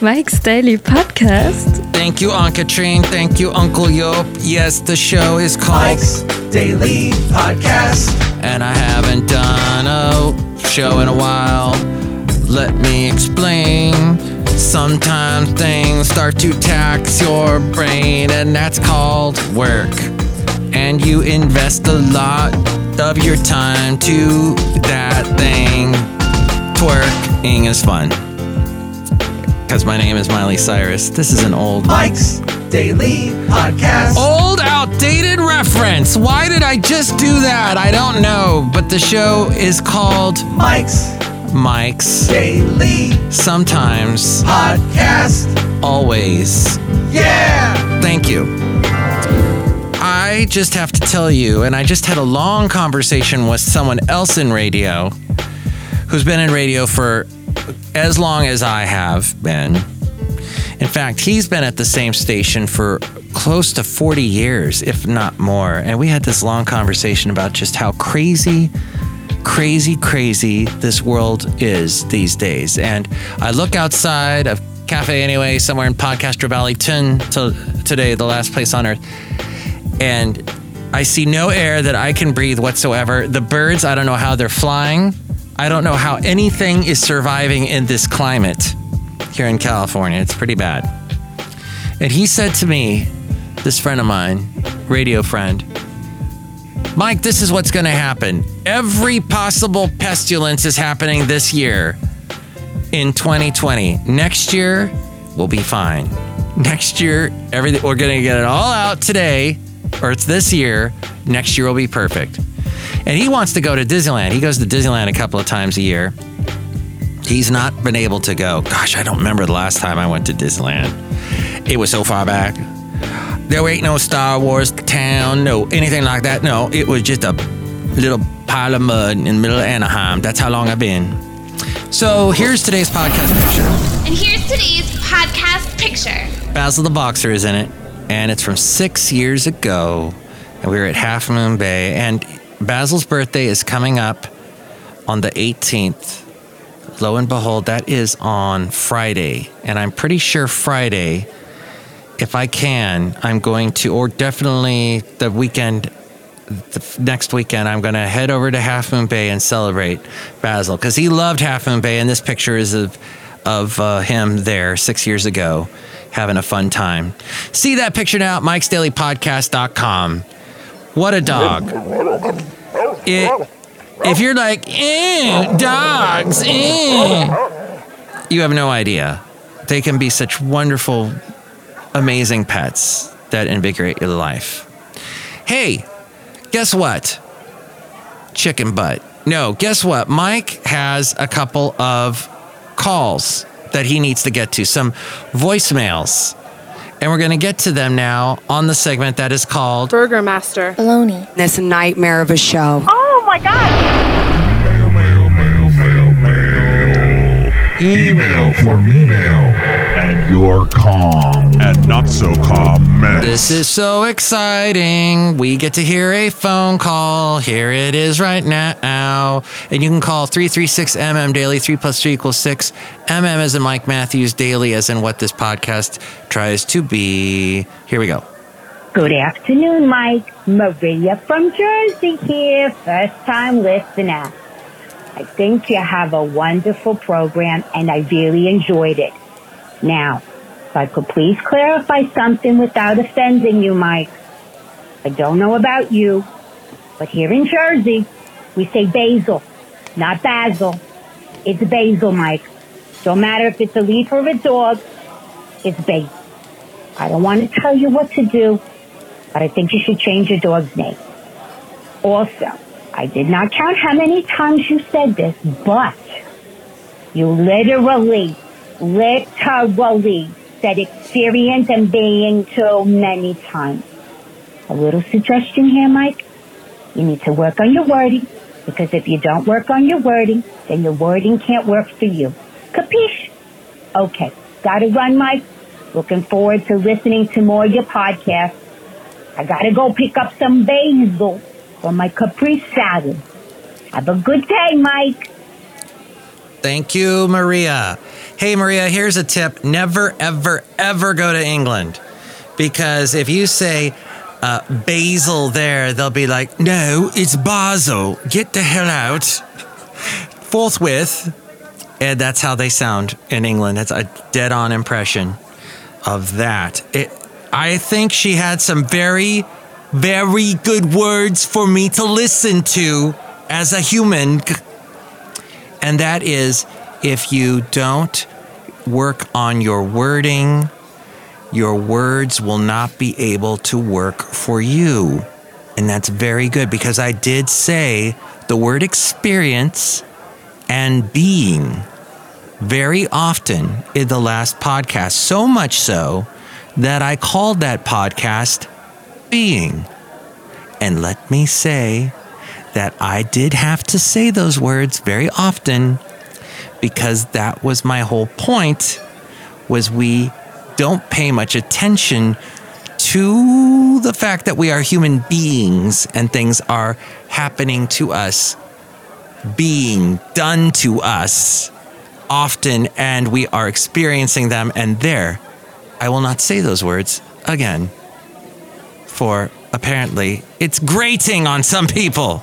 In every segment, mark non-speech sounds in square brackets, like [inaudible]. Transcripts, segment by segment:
Mike's Daily Podcast. Thank you, Anka Train. Thank you, Uncle Yop. Yes, the show is called Mike's Daily Podcast. and I haven't done a show in a while. Let me explain. Sometimes things start to tax your brain, and that's called work. And you invest a lot of your time to that thing. Twerking is fun. Because my name is Miley Cyrus. This is an old Mike's Daily Podcast. Old, outdated reference. Why did I just do that? I don't know. But the show is called Mike's Mike's. Daily Sometimes, Podcast. always. Yeah! Thank you. I just have to tell you, and I just had a long conversation with someone else in radio who's been in radio for as long as I have been. In fact, he's been at the same station for close to 40 years, if not more. And we had this long conversation about just how crazy, crazy, crazy this world is these days. And I look outside of Cafe Anyway, somewhere in Podcaster Valley, 10 till today, the last place on earth. And I see no air that I can breathe whatsoever. The birds, I don't know how they're flying. I don't know how anything is surviving in this climate here in California. It's pretty bad. And he said to me, this friend of mine, radio friend, Mike, this is what's going to happen. Every possible pestilence is happening this year in 2020. Next year, we'll be fine. Next year, everything we're going to get it all out today, or it's this year. Next year will be perfect. And he wants to go to Disneyland. He goes to Disneyland a couple of times a year. He's not been able to go. Gosh, I don't remember the last time I went to Disneyland. It was so far back. There ain't no Star Wars town, no anything like that. No, it was just a little pile of mud in the middle of Anaheim. That's how long I've been. So here's today's podcast picture. And here's today's podcast picture. Basil the Boxer is in it, and it's from six years ago. And we were at Half Moon Bay, and Basil's birthday is coming up on the 18th. Lo and behold, that is on Friday. And I'm pretty sure Friday, if I can, I'm going to, or definitely the weekend, the next weekend, I'm going to head over to Half Moon Bay and celebrate Basil because he loved Half Moon Bay. And this picture is of, of uh, him there six years ago having a fun time. See that picture now at mikesdailypodcast.com. What a dog. It, if you're like, eh, dogs, eh, you have no idea. They can be such wonderful, amazing pets that invigorate your life. Hey, guess what? Chicken butt. No, guess what? Mike has a couple of calls that he needs to get to, some voicemails. And we're going to get to them now on the segment that is called Burger Master. Baloney. This nightmare of a show. Oh my god! Email for me now. And your calm and not so calm mess. This is so exciting. We get to hear a phone call. Here it is right now. And you can call 336 MM Daily. 3 plus 3 equals 6. MM as in Mike Matthews Daily, as in what this podcast tries to be. Here we go. Good afternoon, Mike. Maria from Jersey here, first time listener. I think you have a wonderful program and I really enjoyed it. Now, if I could please clarify something without offending you, Mike. I don't know about you, but here in Jersey, we say basil, not basil. It's basil, Mike. Don't matter if it's a leaf or a dog, it's basil. I don't want to tell you what to do, but I think you should change your dog's name. Also, I did not count how many times you said this, but you literally, literally that experience and being too many times. A little suggestion here, Mike. You need to work on your wording, because if you don't work on your wording, then your wording can't work for you. Capiche? Okay. Gotta run, Mike. Looking forward to listening to more of your podcast. I gotta go pick up some basil for my caprese salad. Have a good day, Mike. Thank you, Maria. Hey, Maria, here's a tip never, ever, ever go to England. Because if you say uh, Basil there, they'll be like, no, it's Basel. Get the hell out. Forthwith. And that's how they sound in England. It's a dead on impression of that. It, I think she had some very, very good words for me to listen to as a human. And that is if you don't work on your wording, your words will not be able to work for you. And that's very good because I did say the word experience and being very often in the last podcast. So much so that I called that podcast Being. And let me say that I did have to say those words very often because that was my whole point was we don't pay much attention to the fact that we are human beings and things are happening to us being done to us often and we are experiencing them. And there I will not say those words again for apparently it's grating on some people.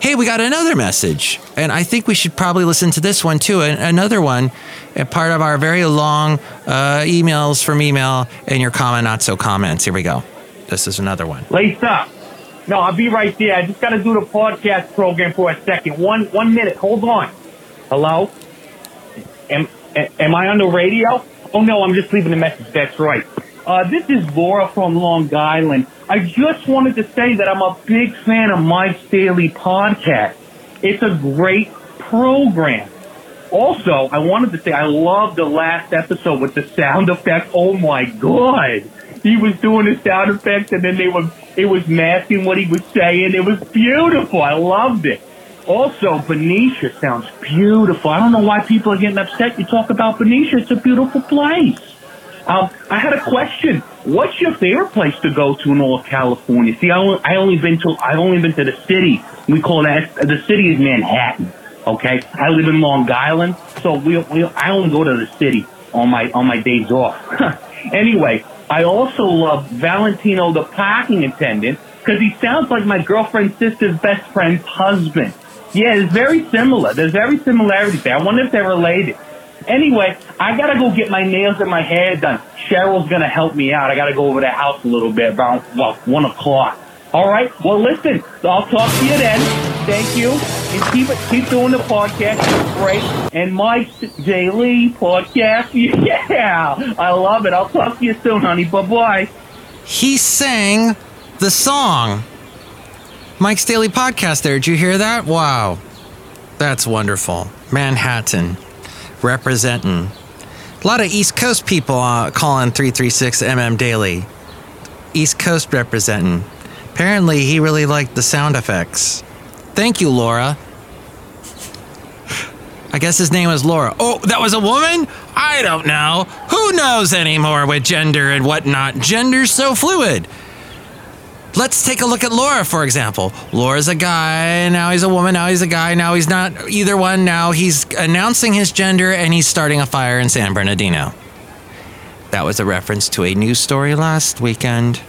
Hey, we got another message, and I think we should probably listen to this one too. And another one, a part of our very long uh, emails from email and your comment, not so comments. Here we go. This is another one. Lace up. No, I'll be right there. I just got to do the podcast program for a second. One one minute. Hold on. Hello. Am am I on the radio? Oh no, I'm just leaving a message. That's right. Uh, this is Laura from Long Island. I just wanted to say that I'm a big fan of Mike's Daily Podcast. It's a great program. Also, I wanted to say I love the last episode with the sound effects. Oh my god. He was doing the sound effects and then they were it was masking what he was saying. It was beautiful. I loved it. Also, Benicia sounds beautiful. I don't know why people are getting upset. You talk about Benicia. It's a beautiful place. Um, I had a question. What's your favorite place to go to in all of California? See, I only, I only been to I've only been to the city. We call that the city is Manhattan. Okay, I live in Long Island, so we, we I only go to the city on my on my days off. [laughs] anyway, I also love Valentino, the parking attendant, because he sounds like my girlfriend's sister's best friend's husband. Yeah, it's very similar. There's very similarities there. I wonder if they're related. Anyway, I gotta go get my nails and my hair done. Cheryl's gonna help me out. I gotta go over to the house a little bit around well one o'clock. All right. Well, listen. I'll talk to you then. Thank you, and keep it, keep doing the podcast. It's great. And Mike's daily podcast. [laughs] Yeah, I love it. I'll talk to you soon, honey. Bye bye. He sang the song. Mike's Daily Podcast there. Did you hear that? Wow. That's wonderful. Manhattan representing. A lot of East Coast people uh, calling 336 MM Daily. East Coast representing. Apparently, he really liked the sound effects. Thank you, Laura. I guess his name was Laura. Oh, that was a woman? I don't know. Who knows anymore with gender and whatnot? Gender's so fluid. Let's take a look at Laura, for example. Laura's a guy, now he's a woman, now he's a guy, now he's not either one, now he's announcing his gender and he's starting a fire in San Bernardino. That was a reference to a news story last weekend.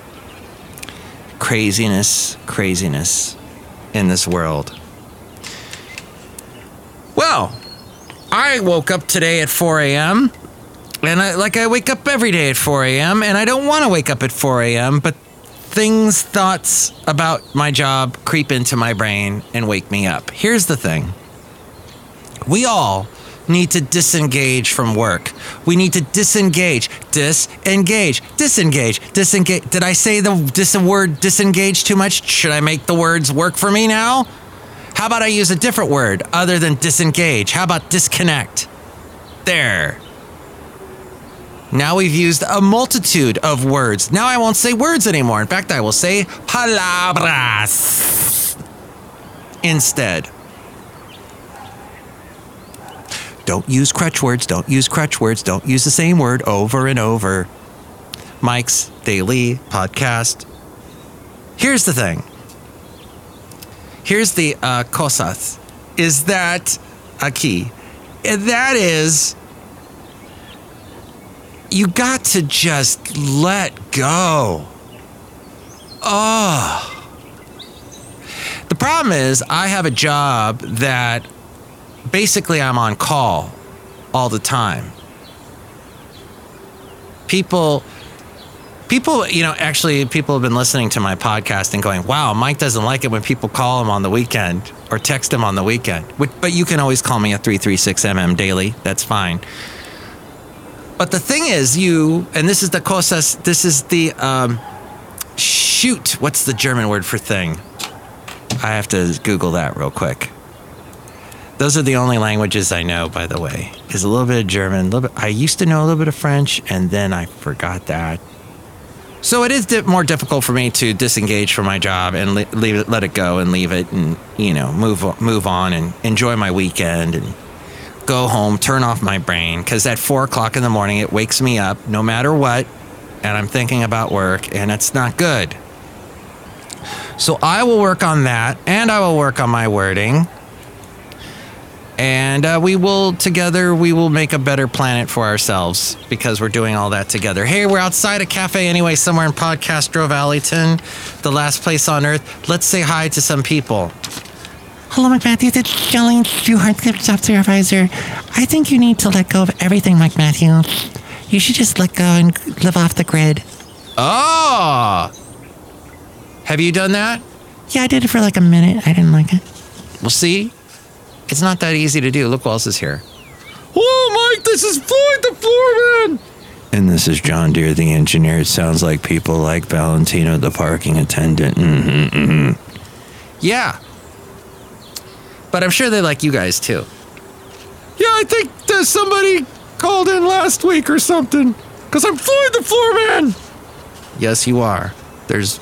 Craziness, craziness in this world. Well, I woke up today at 4 a.m. And I, like I wake up every day at 4 a.m. and I don't want to wake up at 4 a.m., but things, thoughts about my job creep into my brain and wake me up. Here's the thing we all need to disengage from work. We need to disengage, disengage, disengage, disengage. Did I say the dis- word disengage too much? Should I make the words work for me now? How about I use a different word other than disengage? How about disconnect? There. Now we've used a multitude of words. Now I won't say words anymore. In fact, I will say palabras instead. Don't use crutch words. Don't use crutch words. Don't use the same word over and over. Mike's Daily Podcast. Here's the thing. Here's the uh, cosas. Is that a key? That is you got to just let go. Oh. The problem is, I have a job that basically I'm on call all the time. People, people, you know, actually, people have been listening to my podcast and going, wow, Mike doesn't like it when people call him on the weekend or text him on the weekend. But you can always call me at 336MM daily. That's fine. But the thing is, you, and this is the cosas, this is the, um, shoot, what's the German word for thing? I have to Google that real quick. Those are the only languages I know, by the way. Is a little bit of German, a little bit. I used to know a little bit of French, and then I forgot that. So it is di- more difficult for me to disengage from my job and le- leave it, let it go, and leave it, and you know, move move on and enjoy my weekend and go home, turn off my brain. Because at four o'clock in the morning, it wakes me up, no matter what, and I'm thinking about work, and it's not good. So I will work on that, and I will work on my wording. And uh, we will together, we will make a better planet for ourselves because we're doing all that together. Hey, we're outside a cafe anyway, somewhere in Podcastro Valleyton, the last place on earth. Let's say hi to some people. Hello, Mike Matthews. It's Shelley, Stu Hardcliffe, software advisor. I think you need to let go of everything, Mike Matthews. You should just let go and live off the grid. Oh! Have you done that? Yeah, I did it for like a minute. I didn't like it. Well, see, it's not that easy to do. Look who else is here. Oh, Mike, this is Floyd the Floorman. And this is John Deere, the engineer. It sounds like people like Valentino, the parking attendant. Mm-hmm, mm-hmm. Yeah. But I'm sure they like you guys too. Yeah, I think there's somebody called in last week or something. Because I'm Floyd the Floorman. Yes, you are. There's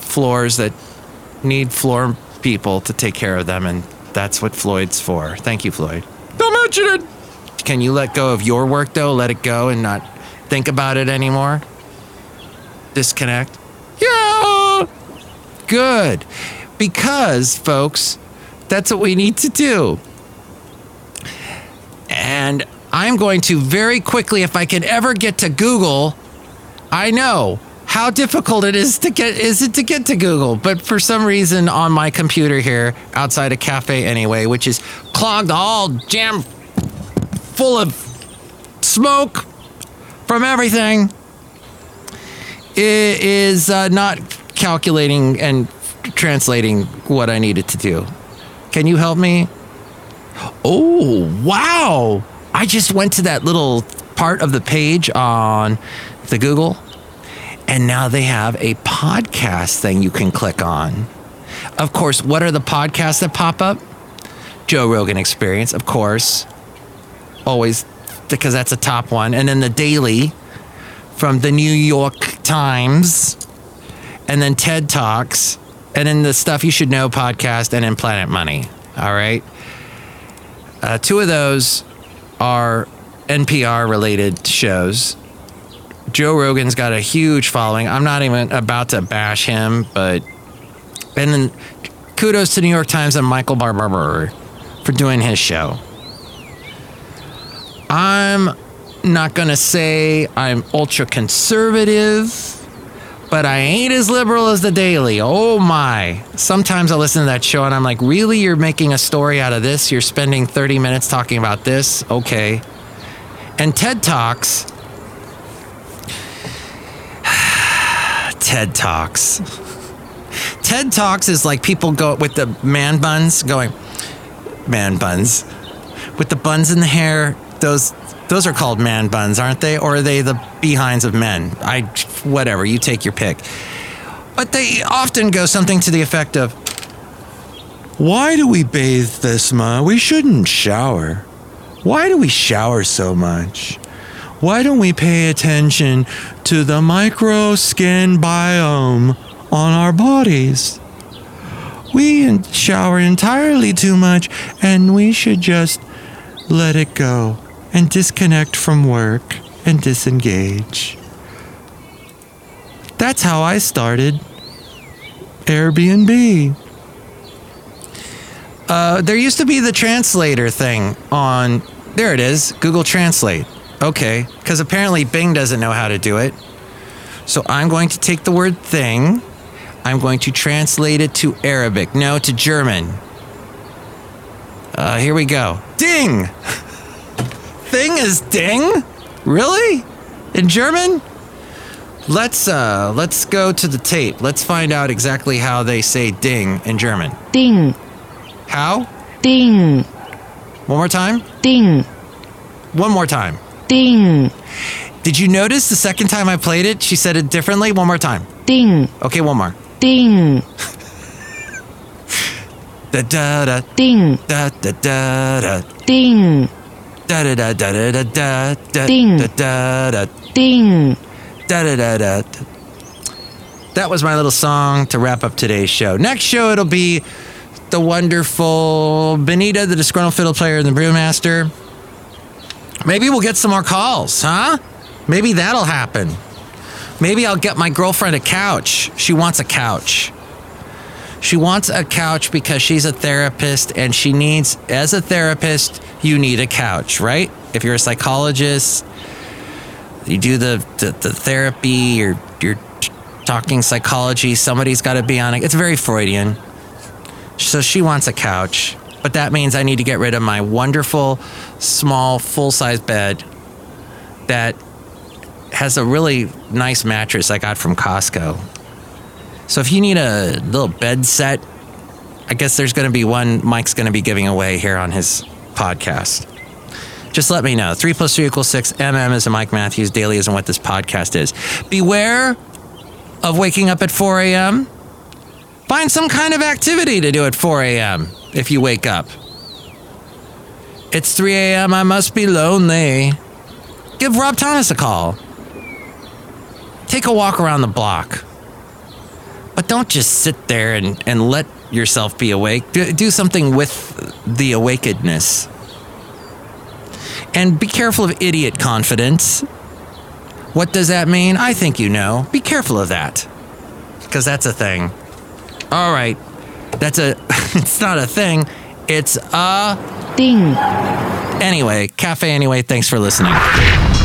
floors that need floor people to take care of them, and that's what Floyd's for. Thank you, Floyd. Don't mention it. Can you let go of your work though? Let it go and not think about it anymore? Disconnect? Yeah. Good. Because, folks, that's what we need to do. And I'm going to very quickly, if I can ever get to Google, I know how difficult it is to get is it to get to Google, but for some reason on my computer here outside a cafe anyway, which is clogged all jam full of smoke from everything, it is uh, not calculating and translating what I needed to do. Can you help me? Oh, wow. I just went to that little part of the page on the Google, and now they have a podcast thing you can click on. Of course, what are the podcasts that pop up? Joe Rogan Experience, of course. Always, because that's a top one. And then the Daily from the New York Times, and then TED Talks, and in the Stuff You Should Know podcast, and in Planet Money. All right. Uh, two of those are NPR related shows. Joe Rogan's got a huge following. I'm not even about to bash him, but and then kudos to New York Times and Michael Barbaro for doing his show. I'm not gonna say I'm ultra conservative, but I ain't as liberal as the Daily. Oh my. Sometimes I listen to that show and I'm like, really? You're making a story out of this? You're spending 30 minutes talking about this? Okay. And TED Talks. [sighs] TED Talks. TED Talks is like people go with the man buns going, man buns. With the buns in the hair, those those are called man buns, aren't they? Or are they the behinds of men? I whatever, you take your pick. But they often go something to the effect of Why do we bathe this much? We shouldn't shower. Why do we shower so much? Why don't we pay attention to the micro skin biome on our bodies? We shower entirely too much and we should just let it go and disconnect from work and disengage. That's how I started Airbnb. Uh, there used to be the translator thing on, there it is, Google Translate. Okay, because apparently Bing doesn't know how to do it. So I'm going to take the word thing. I'm going to translate it to Arabic. No, to German. Uh, here we go. Ding! [laughs] thing is ding? Really? In German? Let's uh let's go to the tape. Let's find out exactly how they say ding in German. Ding, How? ding, One more time? ding, One more time. ding, Did you notice the second time I played it, she said it differently? One more time. ding, Okay, one more. ding, [laughs] Da da da ding, da da da da ding, da da da da da da da Ding. da da da ding. da da da da. That was my little song to wrap up today's show. Next show it'll be the wonderful Benita, the disgruntled fiddle player and the brewmaster. Maybe we'll get some more calls, huh? Maybe that'll happen. Maybe I'll get my girlfriend a couch. She wants a couch. She wants a couch because she's a therapist and she needs, as a therapist, you need a couch, right? If you're a psychologist, you do the, the, the therapy, you're, you're talking psychology, somebody's got to be on it. It's very Freudian. So she wants a couch, but that means I need to get rid of my wonderful, small, full size bed that has a really nice mattress I got from Costco. So if you need a little bed set, I guess there's going to be one Mike's going to be giving away here on his podcast. Just let me know. Three plus three equals six. MM is a Mike Matthews. Daily isn't what this podcast is. Beware of waking up at 4 a.m. Find some kind of activity to do at 4 a.m. if you wake up. It's 3 a.m. I must be lonely. Give Rob Thomas a call. Take a walk around the block. But don't just sit there and, and let yourself be awake. Do, do something with the awakenedness. And be careful of idiot confidence. What does that mean? I think you know. Be careful of that. Because that's a thing. All right. That's a. [laughs] It's not a thing. It's a. Ding. Anyway, Cafe Anyway, thanks for listening.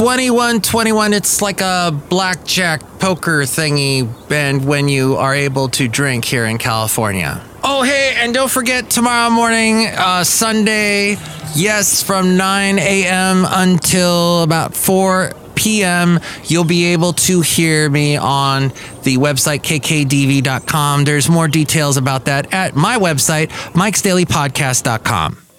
2121, it's like a blackjack poker thingy, and when you are able to drink here in California. Oh, hey, and don't forget tomorrow morning, uh, Sunday, yes, from 9 a.m. until about 4 p.m., you'll be able to hear me on the website kkdv.com. There's more details about that at my website, mikesdailypodcast.com.